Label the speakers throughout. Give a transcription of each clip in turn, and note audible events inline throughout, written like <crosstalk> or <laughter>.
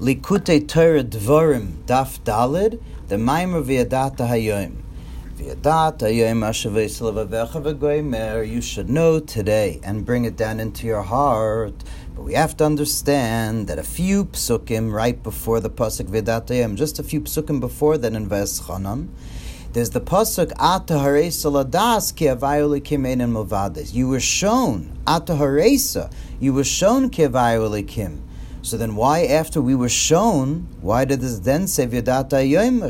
Speaker 1: Likkutei Torah Dvorim Daf Dalid, the Maimer V'yadata Hayoim. V'yadata Hayoim Ashavei Silavavecha V'goymer, you should know today and bring it down into your heart. But we have to understand that a few psukim right before the pasuk V'yadata Hayoim, just a few psukim before that in Veschanan, there's the pasuk Ata Haresa Ladas Ki Avayu Likim Einen Milvades. You were shown Ata Haresa. You were shown Ki Avayu Likim. So then, why after we were shown, why did this then say V'yadata Yom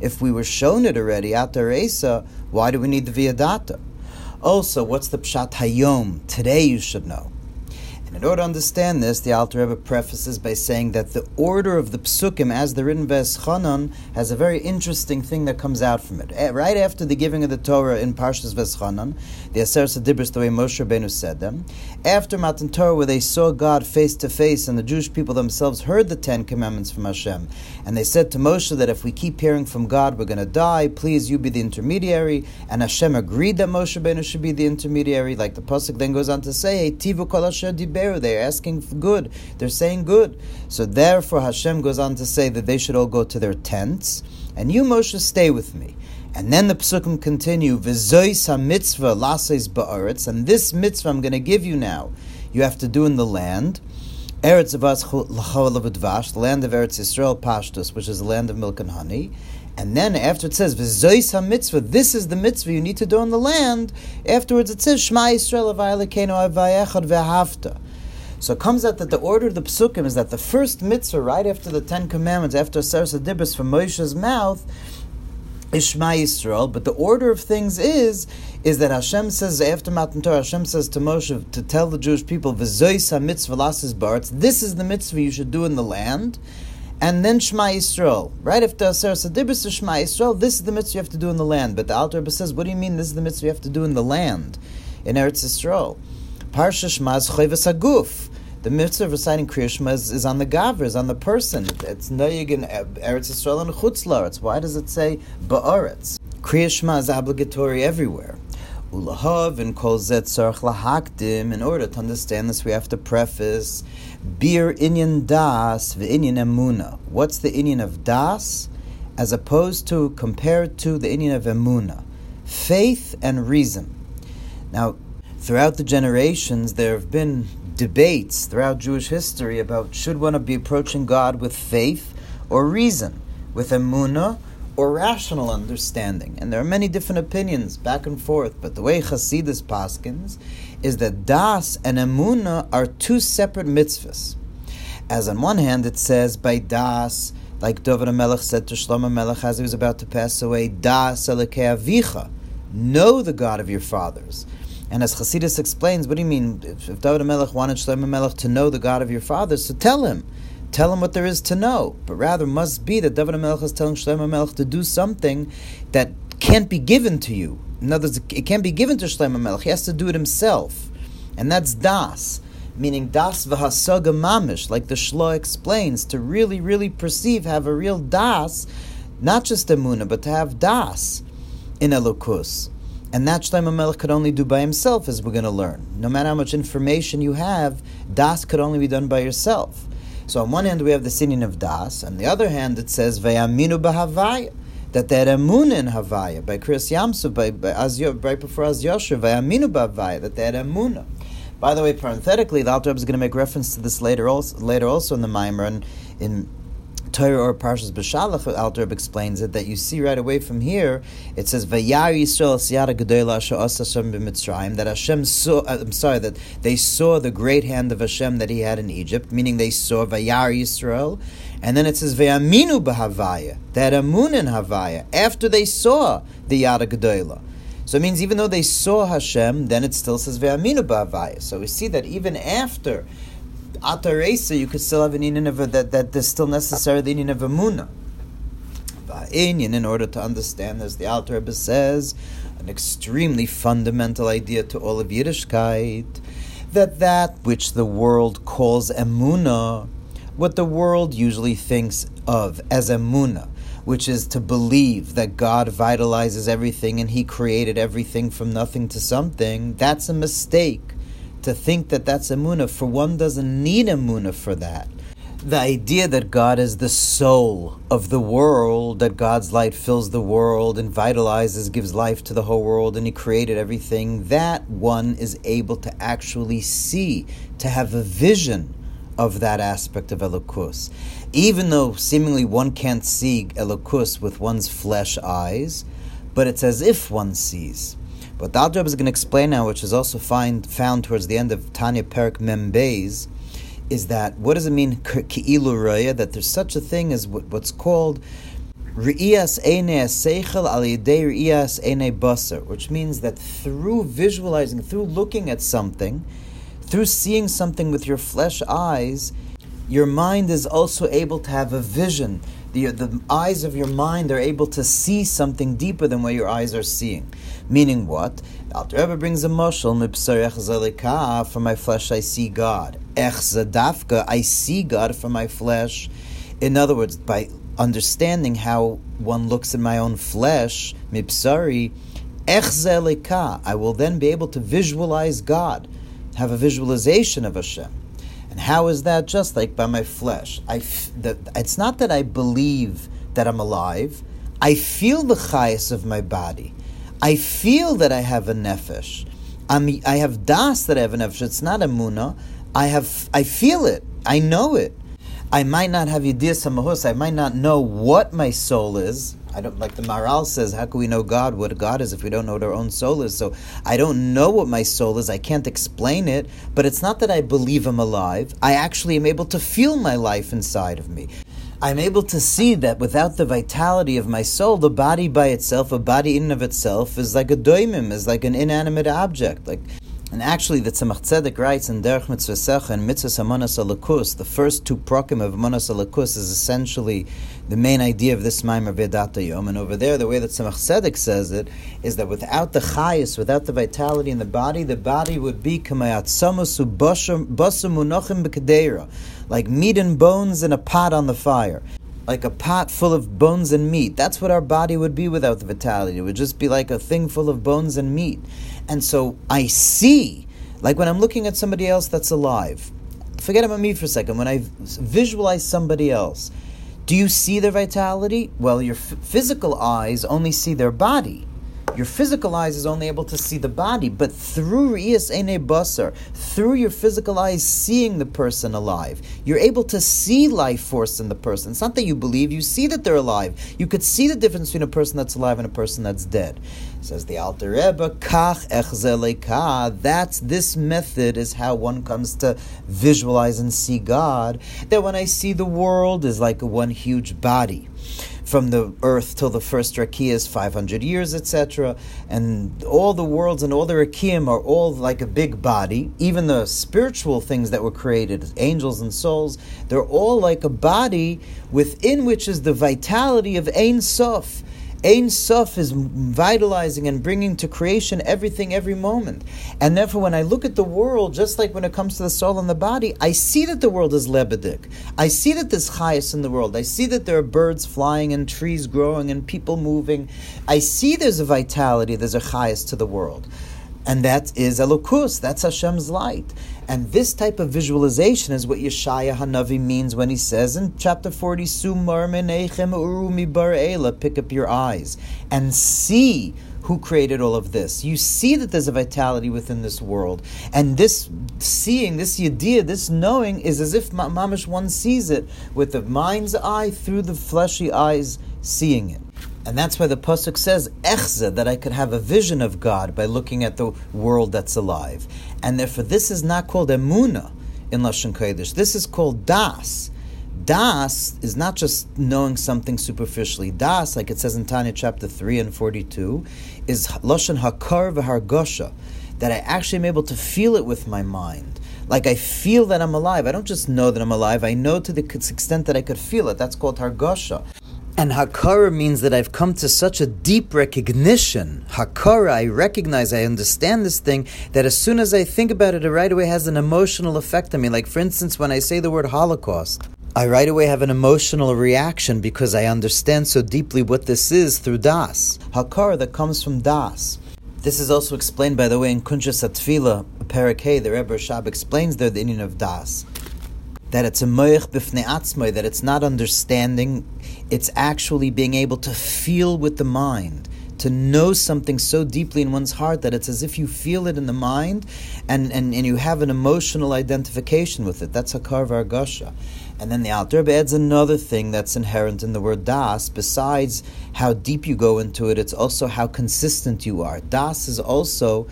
Speaker 1: If we were shown it already at the why do we need the V'yadata? Also, what's the Pshat Hayom? Today you should know. In order to understand this, the Alter Rebbe prefaces by saying that the order of the psukim, as they're written Veschanan, has a very interesting thing that comes out from it. Eh, right after the giving of the Torah in Parshas Veschanan, the Aser Sadibris, the way Moshe Rabbeinu said them, after Matan Torah, where they saw God face to face, and the Jewish people themselves heard the Ten Commandments from Hashem, and they said to Moshe that if we keep hearing from God, we're going to die. Please, you be the intermediary. And Hashem agreed that Moshe Rabbeinu should be the intermediary. Like the pasuk then goes on to say, "Tivu kol they're asking for good. They're saying good. So therefore, Hashem goes on to say that they should all go to their tents, and you, Moshe, stay with me. And then the psukim continue, V'zois mitzvah lases ba'aretz, and this mitzvah I'm going to give you now, you have to do in the land. Eretz Avas the land of Eretz Yisrael Pashtus, which is the land of milk and honey. And then after it says V'zois mitzvah, this is the mitzvah you need to do in the land. Afterwards it says Shema Yisrael avayalekenu avayechad ve'havta. So it comes out that the order of the psukim is that the first mitzvah, right after the Ten Commandments, after Seres Adibris from Moshe's mouth, is Shema Yisrael. But the order of things is is that Hashem says after Matan Torah, Hashem says to Moshe to tell the Jewish people, "V'zois mitzvah lasis baritz." This is the mitzvah you should do in the land. And then Shema Yisrael. Right after Aser Sadibris is Shema Yisrael, this is the mitzvah you have to do in the land. But the Alter Rebbe says, what do you mean this is the mitzvah you have to do in the land? In Eretz Yisrael. Parsha Shema is Chayvas Aguf. The mitzvah of reciting Kriya Shema is, is, on the gaver, is on the person. It's noyig in Eretz Yisrael and Chutz Laretz. Why does it say Ba'aretz? Kriya Shema is obligatory everywhere. Ulahav and Kol Zet Sarach Lahakdim. In order to understand this, we have to preface Bir Inyan Das V'Inyan Emuna. What's the Inyan of Das as opposed to compared to the Inyan of Emuna? Faith and reason. Now, throughout the generations, there have been debates throughout Jewish history about should one be approaching God with faith or reason, with emuna or rational understanding. And there are many different opinions back and forth, but the way Chasidus paskins is that das and emuna are two separate mitzvahs. As on one hand it says by das, like David Melech said to Shlomo Melech as he was about to pass away, das elokei avicha, know the God of your fathers. And as Chasidus explains, what do you mean? If, if David Melech wanted Shlomo Melech to know the God of your fathers, so tell him. Tell him what there is to know. But rather must be that David Melech is telling Shlomo Melech to do something that can't be given to you. In other words, it can't be given to Shlomo Melech. He has to do it himself. And that's Das. Meaning Das v'hasaga mamish, like the Shlo explains, to really, really perceive, have a real Das, not just Emunah, but to have Das in Elokus. And that Shlomo Melech could only do by himself, as we're going to learn. No matter how much information you have, Das could only be done by yourself. So on one hand we have the singing of Das, on the other hand it says Vayaminu b'Havaya that they had emun in Havaya by Krias Yam Suf by by, right before Az Yosher that they had emuna. By the way, parenthetically, the Alter is going to make reference to this later also, later also in the Maimer and in Torah Ohr Parshas B'Shalach, Alter explains it, that you see right away from here, it says, Vayar Yisrael siyara gedola Hashem b'Mitzrayim, that Hashem saw, uh, I'm sorry, that they saw the great hand of Hashem that he had in Egypt, meaning they saw Vayar Yisrael, and then it says, Vayaminu b'Havaya, that Amun in Havaya, after they saw the Yada Gedola. So it means even though they saw Hashem, then it still says Ve'aminu b'Havaya. So we see that even after ataresa, you could still have an inyan of a, that that there's still necessary the inyan of emuna. Inyan, in order to understand, as the Alter Rebbe says, an extremely fundamental idea to all of Yiddishkeit, that that which the world calls emuna, what the world usually thinks of as emuna, which is to believe that God vitalizes everything and He created everything from nothing to something, that's a mistake to think that that's emuna. For one doesn't need emuna for that. the idea that God is the soul of the world, that God's light fills the world and vitalizes, gives life to the whole world, and He created everything, that one is able to actually see, to have a vision of that aspect of Elokus. Even though seemingly one can't see Elokus with one's flesh eyes, but it's as if one sees. What the Alter is going to explain now, which is also find, found towards the end of Tanya Perik Membeis, is that what does it mean ki'ilu raya that there's such a thing as what's called Re'iyas ene seichel al yedei re'iyas ene basar, which means that through visualizing, through looking at something, through seeing something with your flesh eyes, your mind is also able to have a vision. The, the eyes of your mind are able to see something deeper than what your eyes are seeing. Meaning what? Alter Rebbe brings a mushal, from my flesh I see God. Ech zadafka, I see God from my flesh. In other words, by understanding how one looks at my own flesh, mipsari, ech I will then be able to visualize God, have a visualization of Hashem. And how is that? Just like by my flesh. I f- the, it's not that I believe that I'm alive. I feel the chayas of my body. I feel that I have a nefesh. I'm, I have das that I have a nefesh. It's not a muna. I have. I feel it. I know it. I might not have yediyah samahus. I might not know what my soul is. I don't like the Maharal says. How can we know God? What God is if we don't know what our own soul is? So I don't know what my soul is. I can't explain it. But it's not that I believe I'm alive. I actually am able to feel my life inside of me. I'm able to see that without the vitality of my soul, the body by itself, a body in and of itself, is like a doimim, is like an inanimate object. Like and actually, the Tzemach Tzedek writes in Derech Mitzvah and Mitzvah Amanas Alakus, the first two prokim of Amanas Alakus is essentially the main idea of this Maimer Vedata Yom. And over there, the way that Tzemach Tzedek says it is that without the chayas, without the vitality in the body, the body would be like meat and bones in a pot on the fire like a pot full of bones and meat. That's what our body would be without the vitality. It would just be like a thing full of bones and meat. And so I see, like when I'm looking at somebody else that's alive, forget about me for a second, when I visualize somebody else, do you see their vitality? Well, your f- physical eyes only see their body. Your physical eyes is only able to see the body, but through Riyas Ene Basar, through your physical eyes seeing the person alive, you're able to see life force in the person. It's not that you believe, you see that they're alive. You could see the difference between a person that's alive and a person that's dead. Says the Alter Rebbe, Kach Echzeleka. That's this method is how one comes to visualize and see God. That when I see the world is like one huge body from the earth till the first rakia is 500 years, etc. And all the worlds and all the rakiim are all like a big body. Even the spiritual things that were created, angels and souls, they're all like a body within which is the vitality of Ein Sof. Ein Sof is vitalizing and bringing to creation everything every moment. And therefore, when I look at the world, just like when it comes to the soul and the body, I see that the world is lebedik. I see that there's chayas in the world. I see that there are birds flying and trees growing and people moving. I see there's a vitality, there's a chayas to the world. And that is Elokus, that's Hashem's light. And this type of visualization is what Yeshaya Hanavi means when he says in chapter 40, Sumar urumi bar pick up your eyes and see who created all of this. You see that there's a vitality within this world. And this seeing, this idea, this knowing is as if mamish one sees it with the mind's eye through the fleshy eyes seeing it. And that's why the Pasuk says, Echze, that I could have a vision of God by looking at the world that's alive. And therefore, this is not called emuna in Lashon Kodesh. This is called das. Das is not just knowing something superficially. Das, like it says in Tanya chapter 3 and 42, is Lashon Hakar v'hargosha, that I actually am able to feel it with my mind. Like I feel that I'm alive. I don't just know that I'm alive. I know to the extent that I could feel it. That's called hargosha. And hakara means that I've come to such a deep recognition. Hakara, I recognize, I understand this thing, that as soon as I think about it, it right away has an emotional effect on me. Like, for instance, when I say the word Holocaust, I right away have an emotional reaction because I understand so deeply what this is through Das. Hakara that comes from Das. This is also explained, by the way, in Kunshas Atfila, Parakeh, the Rebbe Rashab explains there the inyan of Das that it's a moich b'fnei atzmai, that it's not understanding, it's actually being able to feel with the mind to know something so deeply in one's heart that it's as if you feel it in the mind and, and, and you have an emotional identification with it. That's Hakar Vargasha. And then the Alter adds another thing that's inherent in the word das. Besides how deep you go into it, it's also how consistent you are. Das is also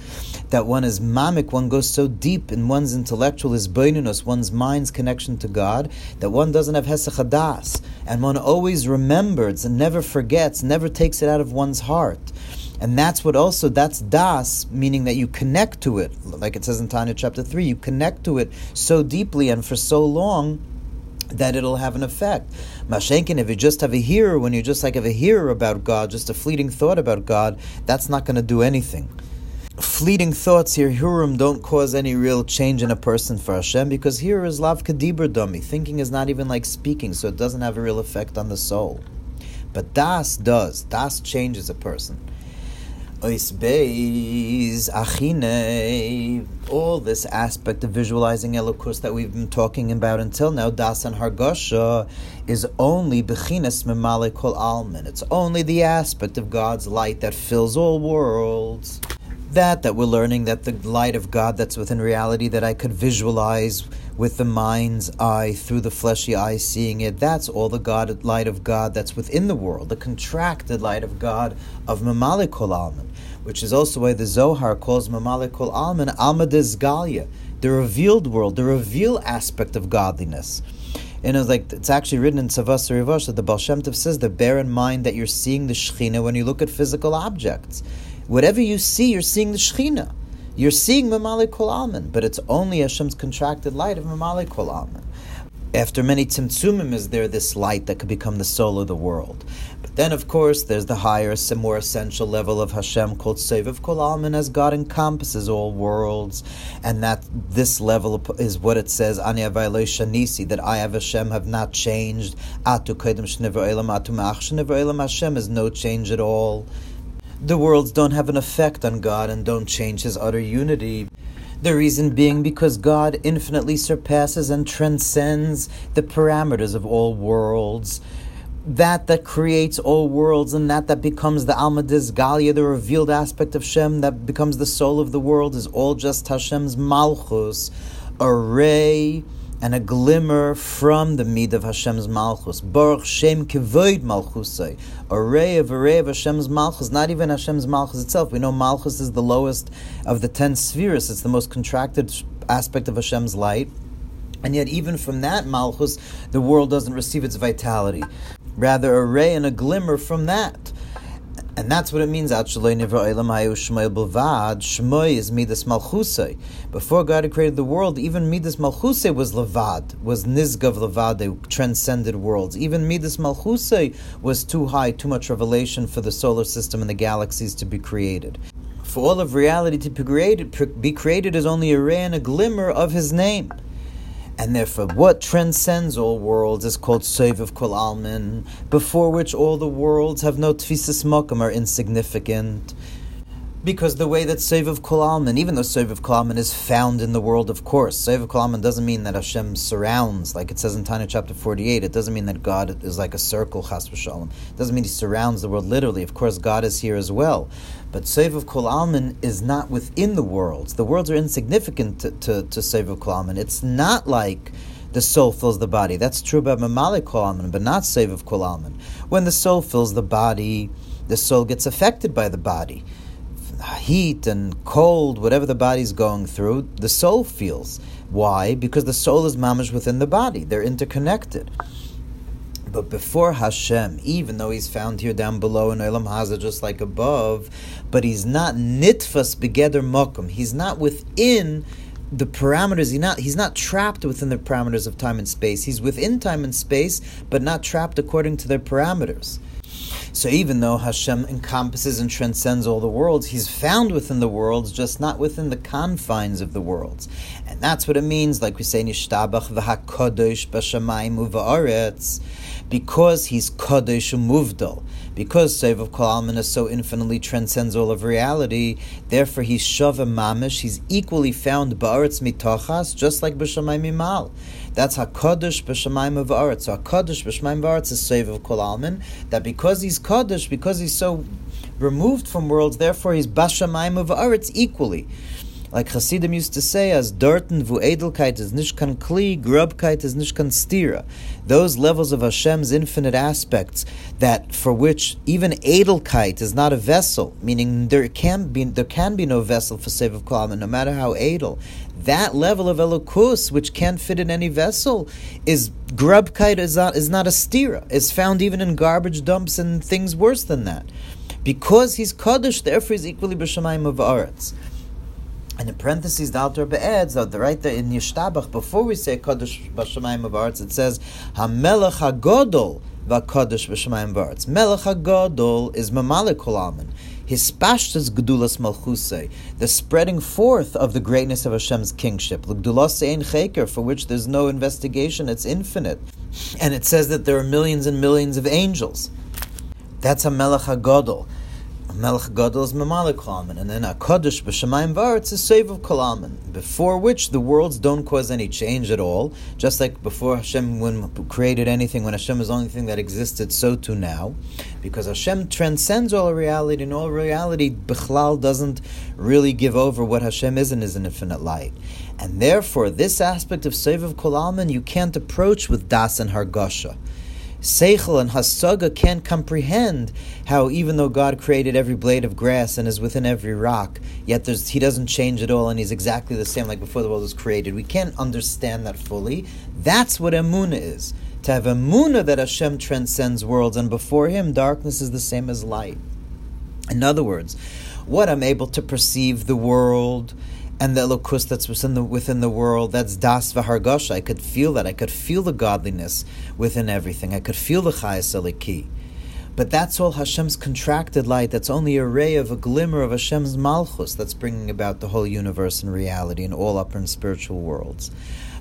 Speaker 1: that one is mamik, one goes so deep in one's intellectual is isbeininus, one's mind's connection to God, that one doesn't have hesach das, and one always remembers and never forgets, never takes it out of one's heart. And that's what also, that's das, meaning that you connect to it. Like it says in Tanya chapter 3, you connect to it so deeply and for so long that it'll have an effect. Mashenkin, if you just have a hearer, when you just like have a hearer about God, just a fleeting thought about God, that's not going to do anything. Fleeting thoughts here, Hurim, don't cause any real change in a person for Hashem because here is lav kadibur dami. Thinking is not even like speaking, so it doesn't have a real effect on the soul. But das does. Das changes a person. Achine, all this aspect of visualizing Elokus that we've been talking about until now, Das and Hargosha, is only Bechinas Memale Kol Almin. It's only the aspect of God's light that fills all worlds. That, that we're learning that the light of God that's within reality that I could visualize with the mind's eye through the fleshy eye seeing it. That's all the God light of God that's within the world, the contracted light of God of Mamalik Kol which is also why the Zohar calls Mamalik Kol Alman Alma Galia, the revealed world, the revealed aspect of godliness. And it's like it's actually written in Tzavas Rivash that the Baal Shem Tov says that bear in mind that you're seeing the Shechina when you look at physical objects. Whatever you see, you're seeing the Shechina. You're seeing Mamalik Kol but it's only Hashem's contracted light of Mamalik Kol. After many tzimtzumim is there this light that could become the soul of the world. But then, of course, there's the higher, more essential level of Hashem called Seviv Kol Alman, as God encompasses all worlds, and that this level is what it says, Ani Shanisi, that I have Hashem have not changed. Atu Kedem Shnever Elam, Atu Ma'ach Shnever Elam, Hashem is no change at all the worlds don't have an effect on God and don't change His utter unity. The reason being because God infinitely surpasses and transcends the parameters of all worlds. That that creates all worlds and that that becomes the Alma Galia, the revealed aspect of Shem, that becomes the soul of the world, is all just Hashem's Malchus, a ray and a glimmer from the mid of Hashem's Malchus. Baruch Shem Kevoid Malchusay. A ray of a ray of Hashem's Malchus, not even Hashem's Malchus itself. We know Malchus is the lowest of the ten spheres, it's the most contracted aspect of Hashem's light. And yet, even from that Malchus, the world doesn't receive its vitality. Rather, a ray and a glimmer from that. And that's what it means. Shmoy is midas malchusay. Before God had created the world, even midas malchusay was levad, was nizgav levad, transcended worlds. Even midas malchusay was too high, too much revelation for the solar system and the galaxies to be created. For all of reality to be created, be created is only a ray and a glimmer of His name. And therefore, what transcends all worlds is called of Kol Almin, before which all the worlds have no Tfisis Mokum, are insignificant. Because the way that Sev of Kolalman, even though Sev of Kolalman is found in the world, of course, Sev of Kolalman doesn't mean that Hashem surrounds, like it says in Tanya chapter 48. It doesn't mean that God is like a circle, Chas v'shalom. It doesn't mean he surrounds the world literally. Of course, God is here as well. But Sev of Kolalman is not within the worlds. The worlds are insignificant to, to, to Sev of Kolalman. It's not like the soul fills the body. That's true about Mamalik Kolalman, but not Sev of Kolalman. When the soul fills the body, the soul gets affected by the body heat and cold, whatever the body's going through, the soul feels. Why? Because the soul is mamish within the body. They're interconnected. But before Hashem, even though he's found here down below in Olam Haza, just like above, but he's not nitfas begeder mokum. He's not within the parameters. He's not, he's not trapped within the parameters of time and space. He's within time and space, but not trapped according to their parameters. So even though Hashem encompasses and transcends all the worlds, He's found within the worlds, just not within the confines of the worlds. And that's what it means, like we say, Nishtabach v'hakodosh b'shamayim because he's kodesh umuvdal. Because Sev of Kol Alman is so infinitely transcends all of reality, therefore he's Shava Mamish, he's equally found Ba'aretz Mitochas, just like B'Shamayim Mimal. That's HaKadosh B'Shamayim of Aretz. So HaKadosh B'Shamayim Aretz is Sev of Kol Alman, that because he's Kadosh, because he's so removed from worlds, therefore he's B'Shamayim of Aretz equally. Like Hasidim used to say, as Dorten vu Edelkeit is nishkan kli, grubkeit is nishkan stira. Those levels of Hashem's infinite aspects that for which even Edelkeit is not a vessel, meaning there can be there can be no vessel for save of Kalam, no matter how Edel. That level of Elokus, which can't fit in any vessel, is grubkeit is not, is not a stira. Is found even in garbage dumps and things worse than that. Because he's Kaddish, therefore he's equally b'shamayim of Aretz. And in parentheses, the Alter adds that right there in Yishtabach, before we say Kaddish B'Shamayim B'Aretz, it says Hamelech Hagodol VaKaddish B'Shamayim B'Aretz. Melech Hagodol is Mamalik Kolaman. His pashtas gedulas malchuse, the spreading forth of the greatness of Hashem's kingship. Cheker, for which there's no investigation, it's infinite. And it says that there are millions and millions of angels. That's a melech hagodol. Melech Gadol is Mamalik Kolaman, and then a Kaddish B'Shemayim Varetz is Save of Kolaman, before which the worlds don't cause any change at all, just like before Hashem when created anything, when Hashem is the only thing that existed, so too now, because Hashem transcends all reality, and all reality, Bechlal doesn't really give over what Hashem is in His infinite light. And therefore, this aspect of Save of Kolaman you can't approach with Das and Hargasha. Seichel and Hasaga can't comprehend how, even though God created every blade of grass and is within every rock, yet He doesn't change at all and He's exactly the same like before the world was created. We can't understand that fully. That's what Emuna is. To have Emuna that Hashem transcends worlds, and before Him, darkness is the same as light. In other words, what I'm able to perceive the world and the elokus that's within the within the world. That's das v'hargasha. I could feel that. I could feel the godliness within everything. I could feel the chayas eliki. But that's all Hashem's contracted light. That's only a ray of a glimmer of Hashem's malchus that's bringing about the whole universe and reality and all upper and spiritual worlds.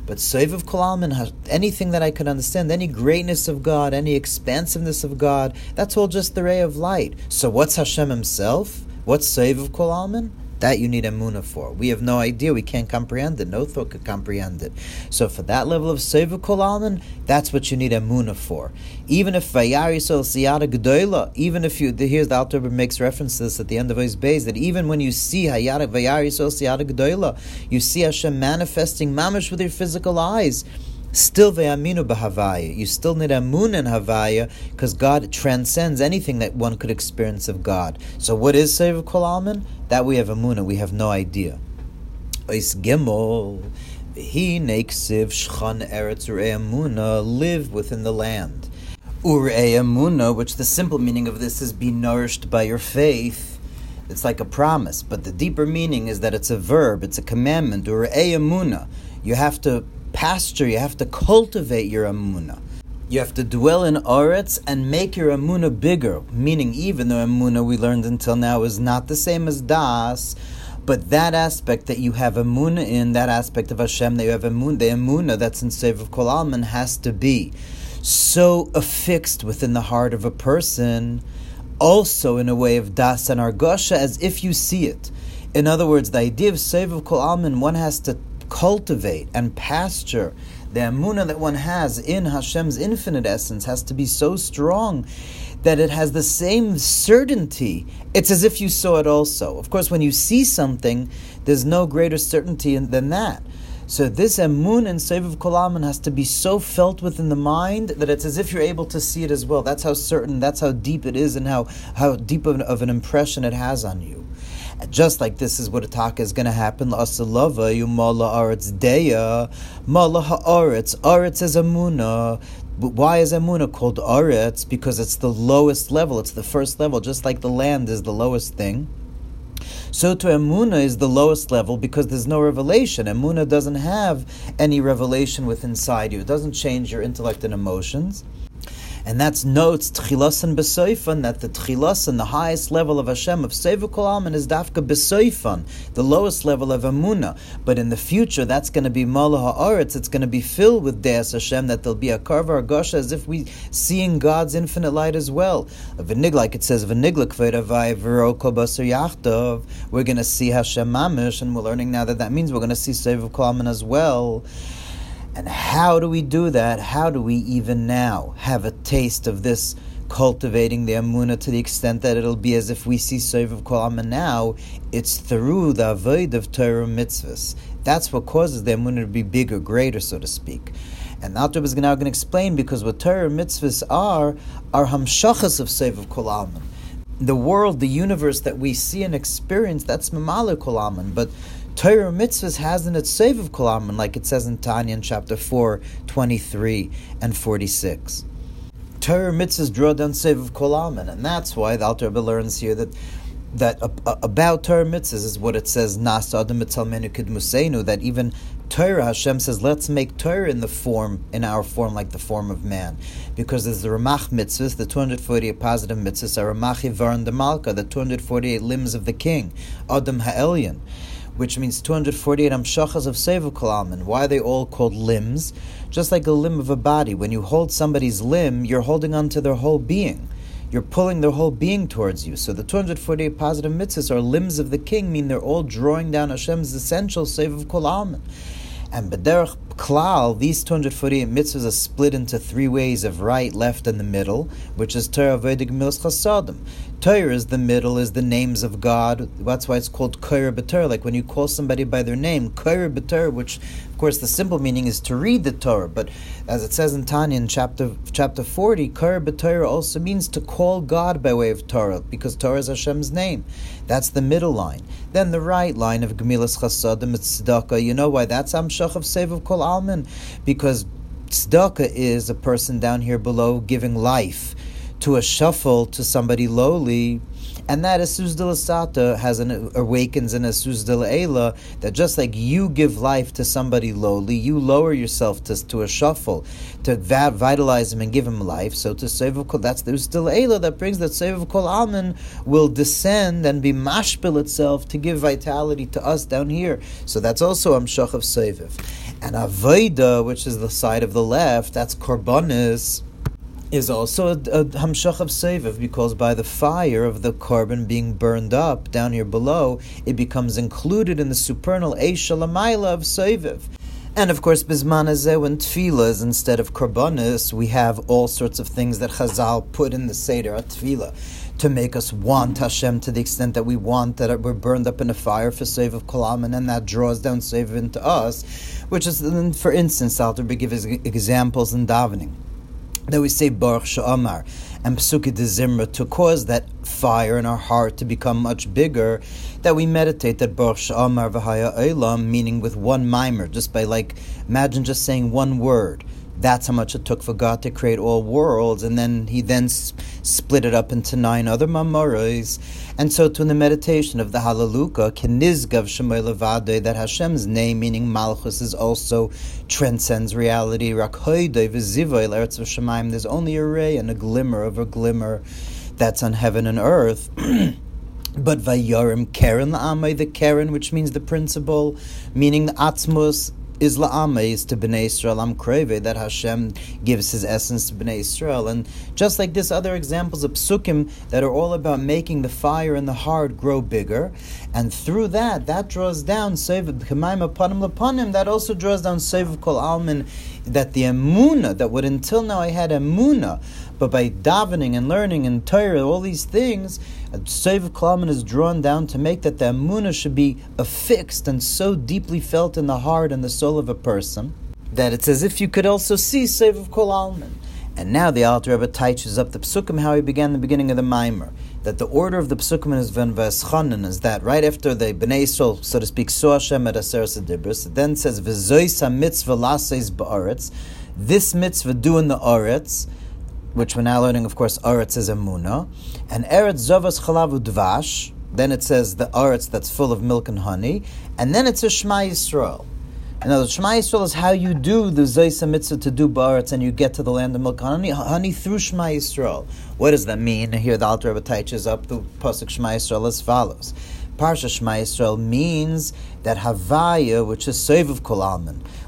Speaker 1: But of Kolalman, anything that I could understand, any greatness of God, any expansiveness of God, that's all just the ray of light. So what's Hashem himself? What's of Kolalman? That you need Muna for. We have no idea. We can't comprehend it. No thought could comprehend it. So for that level of Seva that's what you need a Muna for. Even if Vayari Sol Siyada Gedoyla, even if you, here's the Alter makes reference to this at the end of his base, that even when you see Hayara Vayari Sol Siyada Gedoyla, you see Hashem manifesting mamish with your physical eyes still ve'aminu b'havaya. You still need amun in havaya because God transcends anything that one could experience of God. So what is Sev Kol Alman? That we have amuna. We have no idea. Ois gimel. He neksiv shchan eretz amuna live within the land. Urei amuna, which the simple meaning of this is be nourished by your faith. It's like a promise, but the deeper meaning is that it's a verb, it's a commandment. Urei amuna. You have to pasture, you have to cultivate your amuna. You have to dwell in Oretz and make your amuna bigger. Meaning, even though amuna we learned until now is not the same as das, but that aspect that you have amuna in, that aspect of Hashem that you have amuna, the amuna that's in Sev of Kol Alman has to be so affixed within the heart of a person, also in a way of das and argosha, as if you see it. In other words, the idea of Sev of Kol Alman, one has to cultivate and pasture the amuna that one has in Hashem's infinite essence has to be so strong that it has the same certainty. It's as if you saw it also. Of course, when you see something, there's no greater certainty than that. So this emun and Seviv Kolaman has to be so felt within the mind that it's as if you're able to see it as well. That's how certain, that's how deep it is and how, how deep of an, of an impression it has on you. Just like this is what Ataka is going to happen. La'asalava yumala aretz deya, mala ha'aretz. Aretz is amuna. But why is Amuna called Aretz? Because it's the lowest level, it's the first level, just like the land is the lowest thing. So to Emuna is the lowest level because there's no revelation. Emuna doesn't have any revelation within inside you. It doesn't change your intellect and emotions. And that's notes tchilasan besoifan that the tchilasan, the highest level of Hashem of Seva Kol Alman is dafka besoifan, the lowest level of Amuna. But in the future, that's going to be Malah Haaretz. It's going to be filled with Deas Hashem. That there'll be a karva gosha as if we seeing God's infinite light as well. V'nig, like it says, yachtov. We're going to see Hashem mamish, and we're learning now that that means we're going to see Seva Kol Alman as well. And how do we do that? How do we even now have a taste of this cultivating the amuna to the extent that it'll be as if we see Soiv of Kol now? It's through the avoid of Torah mitzvahs. That's what causes the amuna to be bigger, greater, so to speak. And the Alter is now going to explain because what Torah mitzvahs are are hamshachas of Soiv of Kol The world, the universe that we see and experience, that's Mamala Kol But Torah mitzvahs has in its save of Kolaman, like it says in Tanya in chapter 4, 23 and 46. Torah mitzvahs draw down save of Kolaman, and that's why the Alter Rebbe learns here that that about Torah mitzvahs is what it says, Nasa Adam Musenu, that even Torah, Hashem says, let's make Torah in the form, in our form, like the form of man. Because there's the Ramach mitzvahs, the 248 positive mitzvahs, are Ramach Ivar the Malka, the 248 limbs of the king, Adam Ha'elyon which means 248 amshachas of Seva Kalalman. Why are they all called limbs? Just like a limb of a body. When you hold somebody's limb, you're holding on to their whole being. You're pulling their whole being towards you. So the 248 positive mitzvahs are limbs of the king, mean they're all drawing down Hashem's essential Seva Kalalman. And Bederach Klal, these 248 mitzvahs are split into three ways of right, left, and the middle, which is Torah, Vedic, Mils, Chasadim. Torah is the middle, is the names of God. That's why it's called Koyer B'Torah. Like when you call somebody by their name, Koyer B'Torah, which, of course, the simple meaning is to read the Torah. But as it says in Tanya in chapter chapter 40, Koyer B'Torah also means to call God by way of Torah, because Torah is Hashem's name. That's the middle line. Then the right line of Gemilas Chasadim, it's Tzedakah. You know why that's Amshach of Sev of Kol Alman? Because Tzedakah is a person down here below giving life to a shuffle to somebody lowly, and that Asus de Sata has an awakens an Asus de Ela that just like you give life to somebody lowly, you lower yourself to, to a shuffle to vitalize him and give him life. So to save of kol, that's the Usdil Ela that brings that save of kol will descend and be mashpil itself to give vitality to us down here. So that's also Amshach of Seviv. And Avoida, which is the side of the left, that's Korbanis is also a, hamshach of seviv because by the fire of the carbon being burned up down here below, it becomes included in the supernal eishalamayla of seviv. And of course, bisman when tefillah is instead of karbonis, we have all sorts of things that Chazal put in the seder at tefillah to make us want Hashem to the extent that we want that we're burned up in a fire for save of kolam, and then that draws down save into us, which is, for instance, I'll give examples in davening that we say Baruch Sha'amar and Psuki de Zimra to cause that fire in our heart to become much bigger, that we meditate that Baruch Sha'amar V'haya Eilam, meaning with one mimer, just by like, imagine just saying one word. That's how much it took for God to create all worlds, and then He then split it up into nine other mamoros. And so, to the meditation of the Hallelujah, Kenizgav Levade, that Hashem's name, meaning Malchus, is also transcends reality. Rakhoido Vizivoil Ertzva Shemaim, there's only a ray and a glimmer of a glimmer that's on heaven and earth. <clears throat> But Vayarim Karen La'amay, the Karen, which means the principle, meaning the Atmos, is la'ameis to Bnei Israel kreve that Hashem gives His essence to Bnei Israel, and just like this, other examples of psukim that are all about making the fire in the heart grow bigger, and through that, that draws down sev k'mayim upon him. That also draws down sev kol almin. That the emuna that would until now I had emuna, but by davening and learning and Torah, all these things Sev Klaman is drawn down to make that the Amunah should be affixed and so deeply felt in the heart and the soul of a person that it's as if you could also see Sev of Kol. And now the Alter Rebbe teaches up the Psukim how he began the beginning of the Mimer. That the order of the Psukim is Ven Veschanan is that right after the Bnei Yisrael, so to speak, saw Hashem at Aser Sedibris, it then says V'zois mitzvah lases ba'aretz. This mitzvah do in the aretz which we're now learning, of course, Aretz is Emuna, and Eretz Zavas Chalavu Dvash, then it says the Aretz that's full of milk and honey, and then it's a Shema Yisrael. Other words, Shema Yisrael is how you do the Zaysa Mitzvah to do Baratz and you get to the land of milk and honey, honey through Shema Yisrael. What does that mean? Here the Alter Rebbe teaches up the Pasuk Shema Yisrael as follows. Parsha Shema Yisrael means that Havaya, which is Sev of Kol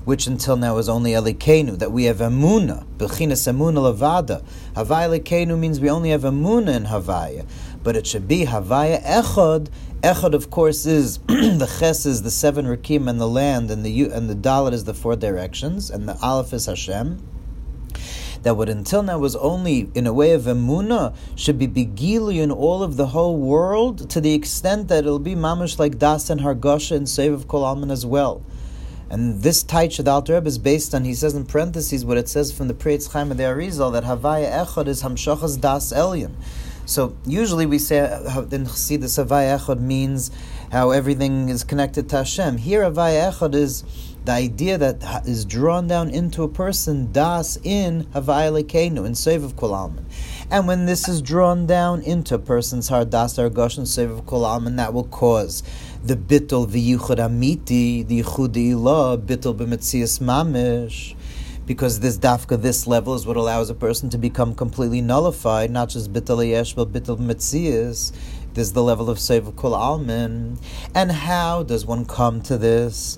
Speaker 1: which until now is only Elikenu, that we have Emuna, Bechinas Emuna Levada. Havaya Elikenu means we only have Emuna in Havaya, but it should be Havaya Echad. Echad, of course, is <clears throat> the Ches is the seven Rakim and the land, and the and the Dalit is the four directions, and the Aleph is Hashem that what until now was only in a way of emuna should be begili in all of the whole world to the extent that it'll be mamish like das and hargosha and save of kol alman as well. And this Taich the Alter Rebbe is based on, he says in parentheses, what it says from the Pri Etz Chaim of the Arizal, that Havaya Echad is Hamshachas Das Elyon. So usually we say uh, in Chassidus Havaya Echad means how everything is connected to Hashem. Here Havaya Echad is the idea that is drawn down into a person, das in Havaya Lekenu, in Sev of Kol And when this is drawn down into a person's heart, das Argosh and Sev of Kol that will cause the bittul v'yichud amiti, the yichud ilah, bittul b'metzias mamish, because this dafka, this level, is what allows a person to become completely nullified, not just bittul yesh, but bittul b'metzias. is the level of Sev Kol Alman. And how does one come to this?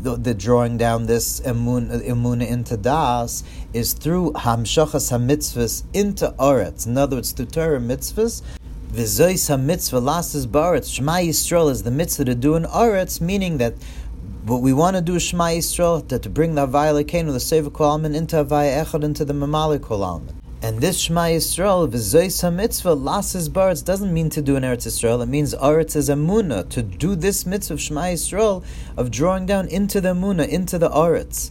Speaker 1: the, the drawing down this emun, emuna into das is through hamshachas hamitzvahs into oretz. In other words, through Torah mitzvahs. V'zois hamitzvah lasses baretz. Shema Yisrael is the mitzvah to do in oretz, meaning that what we want to do is Shema Yisrael, that to bring the Havaya Lekenu, the Seva Kol into Havaya Echad, into the Mamali Kol and this Shema Yisrael, v'zois ha-mitzvah, lasses baretz, doesn't mean to do in Eretz Yisrael. It means Eretz is Amuna, to do this mitzvah of Shema Yisrael, of drawing down into the Amuna, into the Eretz.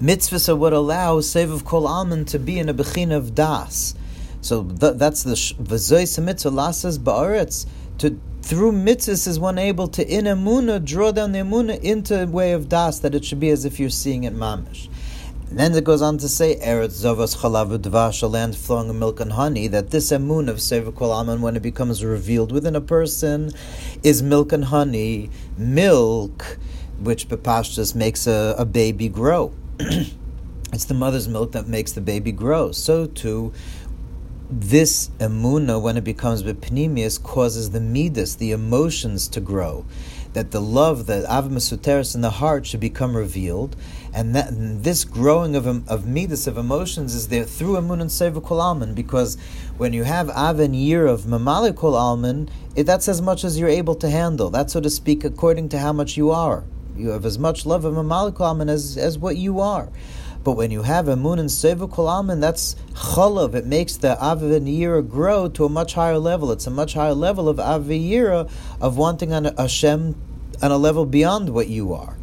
Speaker 1: Mitzvahs are what allow Save of to be in a Bechin of Das. So th- that's the v'zois ha-mitzvah, lasses ba'aretz, to through mitzvahs is one able to in emuna draw down the emuna into a way of das that it should be as if you're seeing it mamish. And then it goes on to say, Eretz Zovas Chalav Dvash, a land flowing with milk and honey, that this emun of Sefer Kol Aman, when it becomes revealed within a person, is milk and honey, milk, which Bepashtas makes a, a baby grow. <clears throat> it's the mother's milk that makes the baby grow. So too, this emuna, when it becomes bepnimius, causes the midas, the emotions, to grow that the love, the Av Mesuteris in the heart should become revealed, and that and this growing of of midas of emotions is there through Amun and Seva Kol Alman, because when you have Av Year of Mamali Kol Alman, that's as much as you're able to handle. That's so to speak according to how much you are. You have as much love of Mamali Kol Alman as, as what you are. But when you have Amun and Seva Kol that's chalav. It makes the Aviyira grow to a much higher level. It's a much higher level of Aviyira, of wanting an Hashem on a level beyond what you are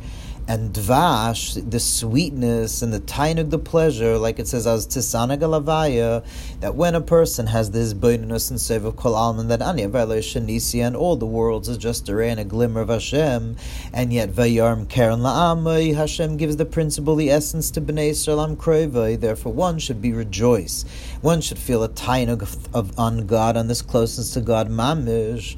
Speaker 1: and dvash, the sweetness and the tainug, the pleasure, like it says as tisana galavaya, that when a person has this boinus and seva kol alman, that ani shanisi and all the worlds is just a ray and a glimmer of Hashem, and yet vayarm karen la'amay, Hashem gives the principle, the essence to bnei Yisrael kroivay, therefore one should be rejoice. One should feel a tainug of, of, on God, on this closeness to God, mamish.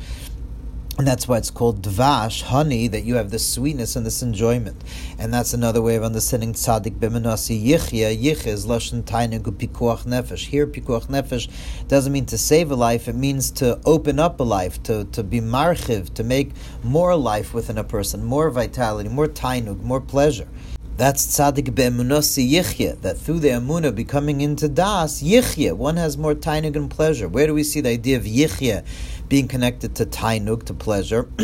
Speaker 1: And that's why it's called dvash, honey, that you have this sweetness and this enjoyment. And that's another way of understanding tzaddik b'menasi yichya. Yich is lashon tainug pikuach nefesh. Here, pikuach nefesh doesn't mean to save a life, it means to open up a life, to, to be marchiv, to make more life within a person, more vitality, more tainug, more pleasure. That's tzaddik be'emunasi yichya, that through the emuna becoming into das, yichya, one has more tainug and pleasure. Where do we see the idea of yichya being connected to tainug, to pleasure? <clears throat>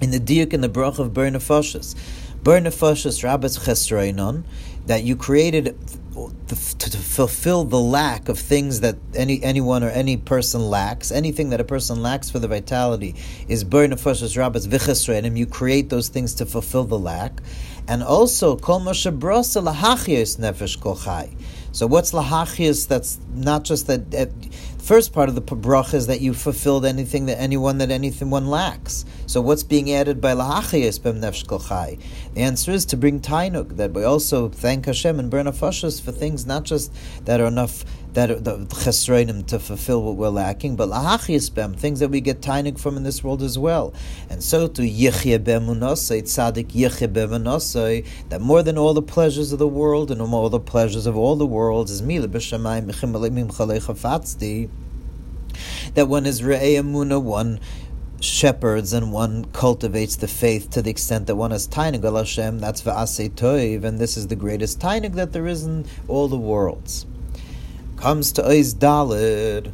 Speaker 1: in the diuk and the brach of ber nefashas. Ber nefashas rabbis chesreinon, that you created to, to, fulfill the lack of things that any anyone or any person lacks, anything that a person lacks for the vitality is ber nefashas rabbis v'chesreinim. You create those things to fulfill the lack and also kol nefesh kol chai. So what's lahachias? That's not just that. Uh, first part of the bracha is that you fulfilled anything that anyone that anything one lacks. So what's being added by lahachias b'm? The answer is to bring tainuk. That we also thank Hashem and burn afashos for things not just that are enough that the chesroinim to fulfill what we're lacking, but lahachias b'em things that we get tainuk from in this world as well. And so to yichye b'emunosay tzadik yichye b'emunosay that more than all the pleasures of the world and all the pleasures of all the worlds is mila b'shamayim that one is re'e emuna, one shepherds and one cultivates the faith to the extent that one has tainig al Hashem, that's va'asei toiv, and this is the greatest tainig that there is in all the worlds. Comes to Oiz Dalid.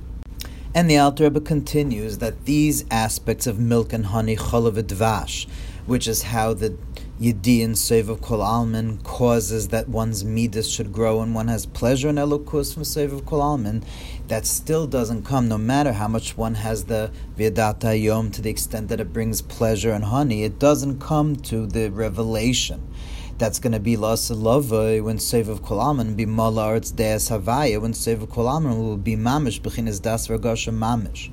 Speaker 1: And the Alter Rebbe continues that these aspects of milk and honey, cholavadvash, which is how the Yedian Sev of Kol Alman causes that one's midas should grow and one has pleasure in Elokus from Sev of Kol Alman, that still doesn't come no matter how much one has the Vedata Yom to the extent that it brings pleasure and honey, it doesn't come to the revelation. That's going to be Lasalavai when Sev of Kol Alman be Mala Arts Deas Havaya, when Sev of Kol Alman will be Mamish, Bechinas Das Ragasha Mamish.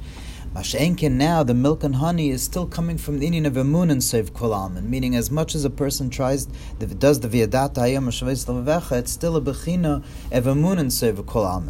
Speaker 1: Mashenkin now, the milk and honey is still coming from the inyan of Emun and Sev Kol meaning as much as a person tries, does the Viadat Hayam Lavavecha, it's still a Bechina of Emun and Sev Kol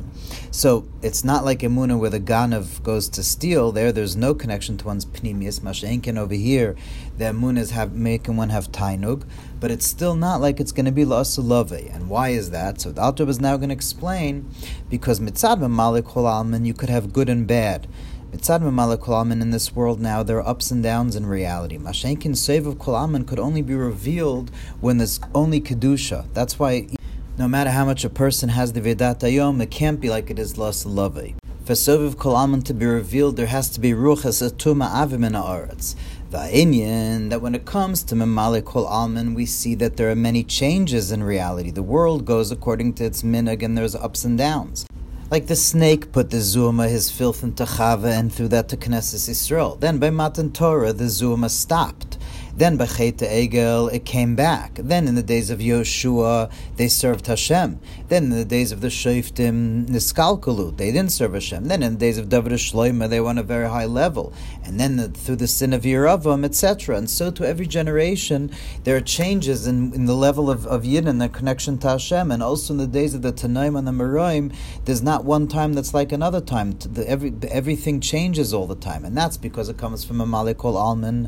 Speaker 1: So it's not like Emuna where the Ganav goes to steal. There, there's no connection to one's Pnimius. Mashenkin over here, the Emun is have, making one have Tainug, but it's still not like it's going to be La'asulave. And why is that? So the Alter is now going to explain because Mitzad Malik Kol you could have good and bad. Mitzad Mamalak in this world now, there are ups and downs in reality. Mashenkin Sev of Kolaman could only be revealed when there's only Kedusha. That's why no matter how much a person has the Vedat Ayom, it can't be like it is Las Lave. For Soviv Kolaman to be revealed, there has to be Ruchas Atuma Avim in Aretz. Va'inyan, that when it comes to Memale Kol Alman, we see that there are many changes in reality. The world goes according to its minhag and there's ups and downs. Like the snake put the Zuma, his filth, into Chava, and through that to Knesset Yisrael. Then by Matan Torah, the Zuma stopped. Then by Chet Egel, it came back. Then in the days of Yoshua, they served Hashem. Then in the days of the Shoftim, Niskalkulu, they didn't serve Hashem. Then in the days of David Shloima, they were on a very high level. And then the, through the sin of Yeravam, etc. And so to every generation, there are changes in, in the level of, of Yid and their connection to Hashem. And also in the days of the Tanaim and the Meroim, there's not one time that's like another time. The, every, everything changes all the time. And that's because it comes from a Malikol Alman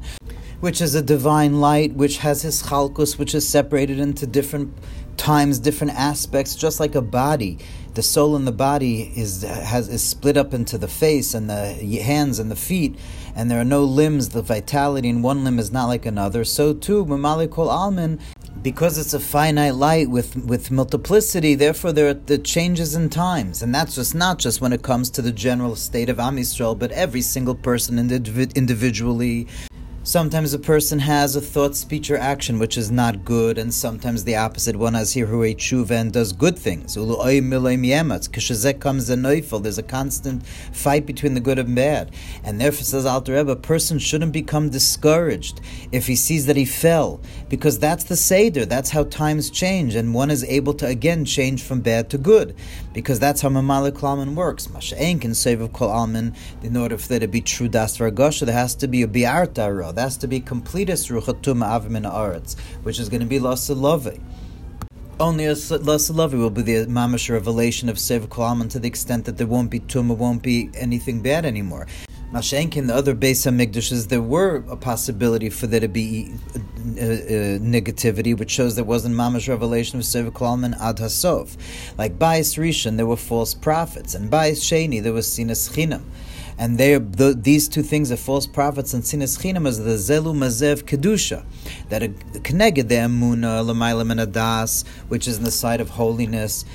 Speaker 1: which is a divine light, which has his chalkus, which is separated into different times, different aspects, just like a body. The soul in the body is has is split up into the face and the hands and the feet, and there are no limbs. The vitality in one limb is not like another. So too, Mamali Kol because it's a finite light with, with multiplicity, therefore there are the changes in times. And that's just not just when it comes to the general state of Am Yisrael, but every single person individually Sometimes a person has a thought, speech, or action which is not good, and sometimes the opposite one has here who tshuva and does good things. comes a neufel. There's a constant fight between the good and bad, and therefore says Alter Rebbe, a person shouldn't become discouraged if he sees that he fell, because that's the seder. That's how times change, and one is able to again change from bad to good, because that's how Mamalik Kalman works. Masha'en can save of Kol Alman in order for there to be true das there has to be a bi'arta has to be completest ruchatum avim aretz, which is going to be lasalove. Only a lasalove will be the mamash revelation of Sev Kolaman to the extent that there won't be tumah, won't be anything bad anymore. Mashenkin, the other Beis Hamikdashes, there were a possibility for there to be uh, uh, negativity, which shows there wasn't mamash revelation of Sev Kolaman ad hasof. Like Bais Rishon, there were false prophets, and Bais Sheni, there was sinas chinam and they the, these two things are false prophets and sinas chinam as the zelu mazev kedusha that connected the emuna l'maylam and adas, which is in the side of holiness,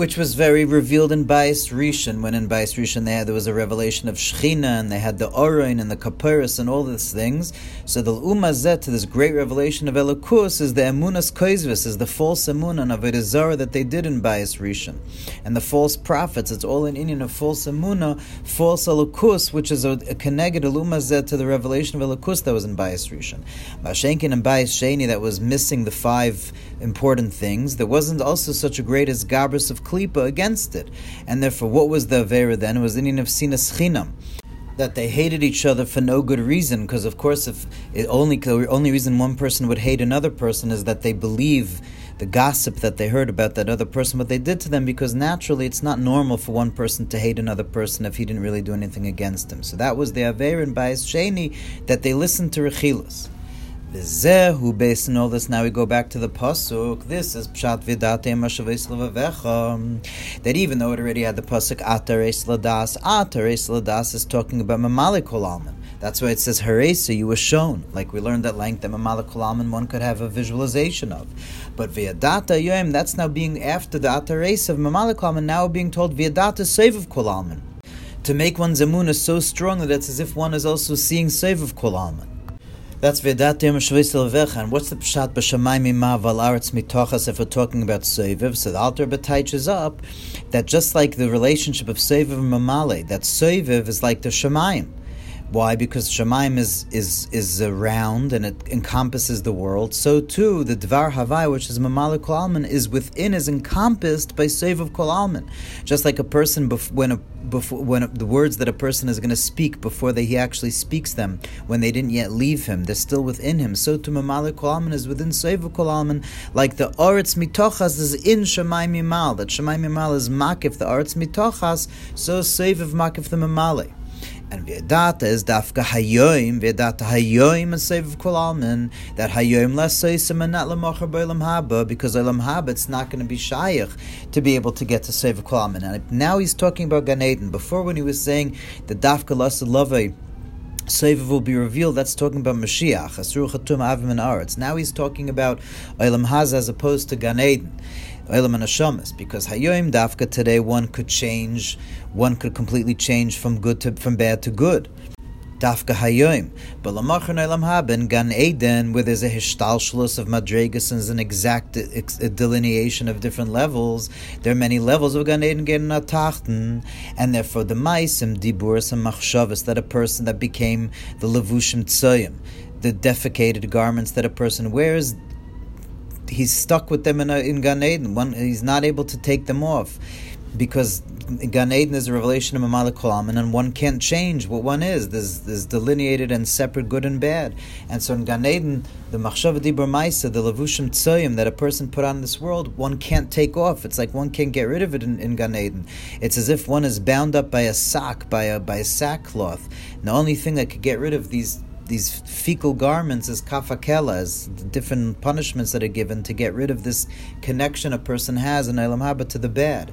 Speaker 1: which was very revealed in Bais Rishon. When in Bais Rishon they had, there was a revelation of Shechina, and they had the Orain and the Kapiris and all these things. So the Umazet to this great revelation of Elokus is the Emunas Koizvis, is the false Emunah of Erizara that they did in Bais Rishon. And the false prophets, it's all in inyan of false Emunah, false Elokus, which is a, a connected Umazet to the revelation of Elokus that was in Bais Rishon. Mashenkin and Bais Sheni that was missing the five important things. There wasn't also such a great as Gabris of klipa against it. And therefore, what was the Avera then? It was the of Sinas Chinam that they hated each other for no good reason. Because of course, if it only the only reason one person would hate another person is that they believe the gossip that they heard about that other person, what they did to them, because naturally it's not normal for one person to hate another person if he didn't really do anything against him. So that was the Aver and Bayis Sheni that they listened to Rechilas. Who based on all this, now we go back to the pasuk. This is pshat vidate That even though it already had the pasuk atares ladas, atares ladas is talking about mamalik. That's why it says haresa, you were shown. Like we learned at length that mamalik one could have a visualization of. But viadata yom, that's now being after the atares of mamalik. Now being told viadata save of kol To make one's emunah so strong that it's as if one is also seeing save of kol that's Vedat Yom And what's the Pshat B'Shamayim Ima Val Aretz Mitochas if we're talking about Seviv? So the Alter teaches up that just like the relationship of Seviv and Mamale, that Seviv is like the Shemayim. Why? Because Shemaim is is is round and it encompasses the world. So too, the Dvar Havai, which is Mamalik Kol is within, is encompassed by Save of Kol. Just like a person, bef- when a, before, when the words that a person is going to speak before they, he actually speaks them, when they didn't yet leave him, they're still within him. So too, Mamalik Kol is within Save of Kol like the Oretz Mitochas is in Shemaim Mimal. That Shemaim Mimal is Makif, the Oretz Mitochas, so Save of Makif the Mamalik. And Vedata is Dafka Hayoim, Vedata Hayoim is Save Kulalman, that Hayoim less Seisim and not Lamocher Beilam Haba, because Elam Haba it's not going to be Shaykh to be able to get to Save of Kulalman. And now he's talking about Gan Eden. Before, when he was saying the Dafka Lasa Love, Sefer will be revealed. That's talking about Mashiach, Asur Chatum Avim and Aretz. Now he's talking about Olam Haz as opposed to Gan Eden. Olam and Hashamas, because Hayoim Dafka today one could change, one could completely change from good to from bad to good. Dafka Hayoim. But Lamachar Olam Haben, Gan Eden, where there's a Hishtalshlus of Madregas and an exact delineation of different levels, there are many levels of Gan Eden getting Tachten, and therefore the Maisim, Diburis, and Machshavas, that a person that became the Levushim Tzoyim, the defecated garments that a person wears, he's stuck with them in, a, in Gan Eden. One, he's not able to take them off because Gan Eden is a revelation of Mamalik Kolam, and one can't change what one is. There's, there's delineated and separate good and bad. And so in Gan Eden, the Machshav Dibur Maisa, the Levushim Tzoyim that a person put on this world, one can't take off. It's like one can't get rid of it in, in Gan Eden. It's as if one is bound up by a sock, by a, by a sackcloth. And the only thing that could get rid of these these fecal garments as kafakela, as different punishments that are given to get rid of this connection a person has in Elam Haba to the bad.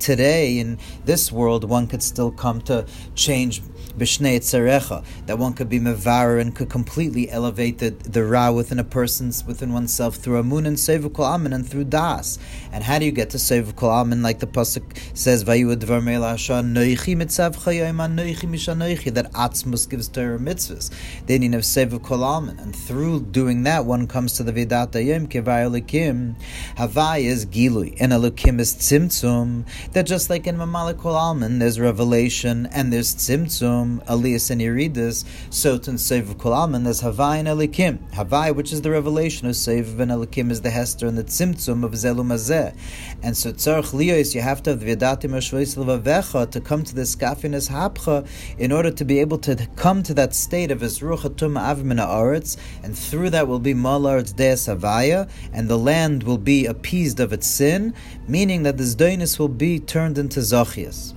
Speaker 1: Today, in this world, one could still come to change b'shnei tzarecha, that one could be mevarer and could completely elevate the, the ra within a person's within oneself through amun and sevukol amen and through das. And how do you get to sevukol amen? Like the pasuk says, "Vayu dvar noichi mitzav chayim noichi misha that atzmus gives Torah mitzvahs. Then you have sevukol amen, and through doing that, one comes to the vidata yom Kevayolikim. Havai is gilui, and elikim is tzimtzum. That just like in mamalik kol alman, there's revelation and there's tzimtzum. Elias and Yeridis, Sotan Sev Kolaman, there's Havai and Elikim. Havai, which is the revelation of Sev and Elikim, is the Hester and the Tzimtzum of Zelum Azeh. And so Tzarch Liyos, you have to have the to come to this Kafinas Hapcha in order to be able to come to that state of Ezruch Atum Avim Aretz, and through that will be Malaretz Deas Havaya, and the land will be appeased of its sin, meaning that this Doinus will be turned into Zachias.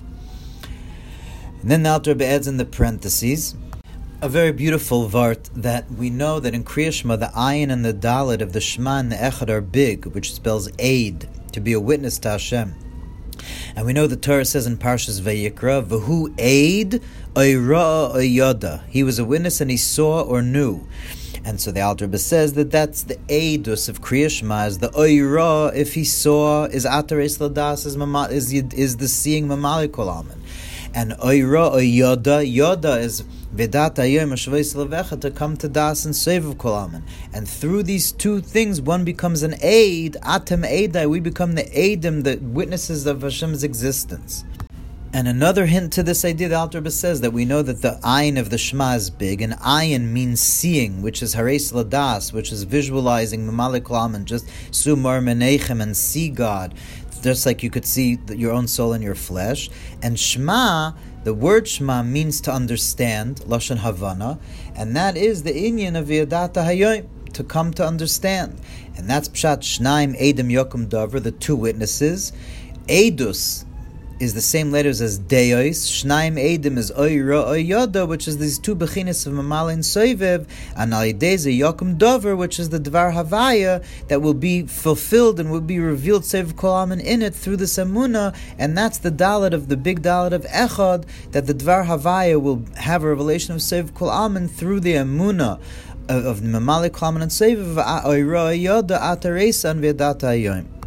Speaker 1: And then the Alter adds in the parentheses a very beautiful vart that we know that in Kriya Shema the ayin and the dalit of the Shema and the Echad are big, which spells aid, to be a witness to Hashem. And we know the Torah says in Parshas Vayikra, "V'hu aid oira oyada." He was a witness and he saw or knew. And so the Alter says that that's the aidus of Kriya Shema, is the oira, if he saw, is atares ladas, is, is, is the seeing mamali kolaman and oira or yoda. Yoda is vedat ayom levecha to come to das and save of kolaman. And through these two things, one becomes an aid. Atem aidai, we become the aidim, the witnesses of Hashem's existence. And another hint to this idea, the Alter Rebbe says that we know that the ayin of the Shema is big, and ayin means seeing, which is hares ladas, which is visualizing mamalik and just sumar menechem and see God, just like you could see your own soul in your flesh. And Shema, the word Shema means to understand, lashon havana, and that is the inyan of Yadata Hayoim to come to understand. And that's Pshat Shnaim Edim Yokum Dover, the two witnesses. Edus, is the same letters as Deos. Shnaim Edim is Oira Oyoda, which is these two bechinas of Mamalin Soivev, and Alideze Yokum Dover, which is the Dvar Havaya that will be fulfilled and will be revealed Sev Kolaman in it through the Samuna, and that's the Dalit of the big Dalit of Echad, that the Dvar Havaya will have a revelation of Sev Kolaman through the Amuna of, Mamalik Kolaman and Sev of Oira Oyoda Ataresa and Vedata Yom.